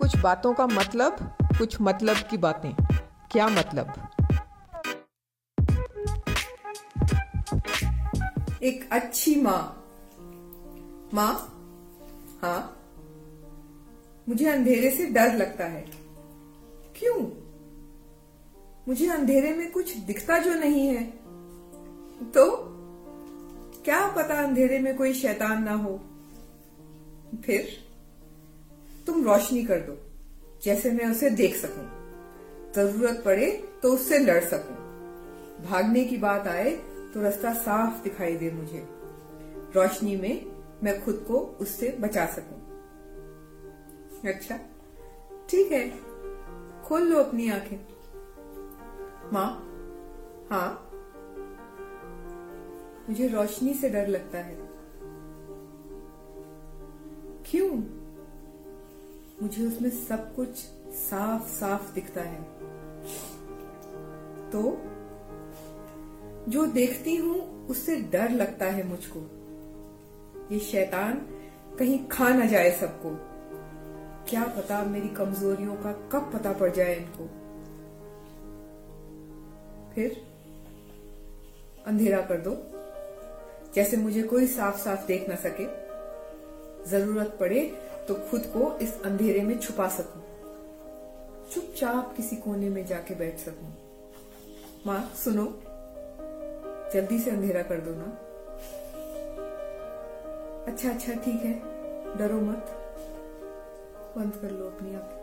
कुछ बातों का मतलब कुछ मतलब की बातें। क्या मतलब? एक अच्छी माँ। माँ? हाँ। मुझे अंधेरे से डर लगता है। क्यों? मुझे अंधेरे में कुछ दिखता जो नहीं है। तो? क्या पता अंधेरे में कोई शैतान ना हो। फिर? तुम रोशनी कर दो, जैसे मैं उसे देख सकूँ। ज़रूरत पड़े तो उससे लड़ सकूँ। भागने की बात आए तो रास्ता साफ़ दिखाई दे मुझे। रोशनी में मैं खुद को उससे बचा सकूँ। अच्छा ठीक है, खोल लो अपनी आँखें। माँ हाँ। मुझे रोशनी से डर लगता है। क्यों? मुझे उसमें सब कुछ साफ़ साफ़ दिखता है। तो जो देखती हूँ, उससे डर लगता है मुझको। ये शैतान कहीं खा ना जाए सबको। क्या पता मेरी कमजोरियों का कब पता पड़ जाए इनको। फिर अंधेरा कर दो, जैसे मुझे कोई साफ़ साफ़ देख ना सके। ज़रूरत पड़े तो खुद को इस अंधेरे में छुपा सकूँ। चुपचाप किसी कोने में जाके बैठ सकूँ। माँ, सुनो। जल्दी से अंधेरा कर दो ना। अच्छा अच्छा ठीक है। डरो मत। बंद कर लो अपनी आँखें।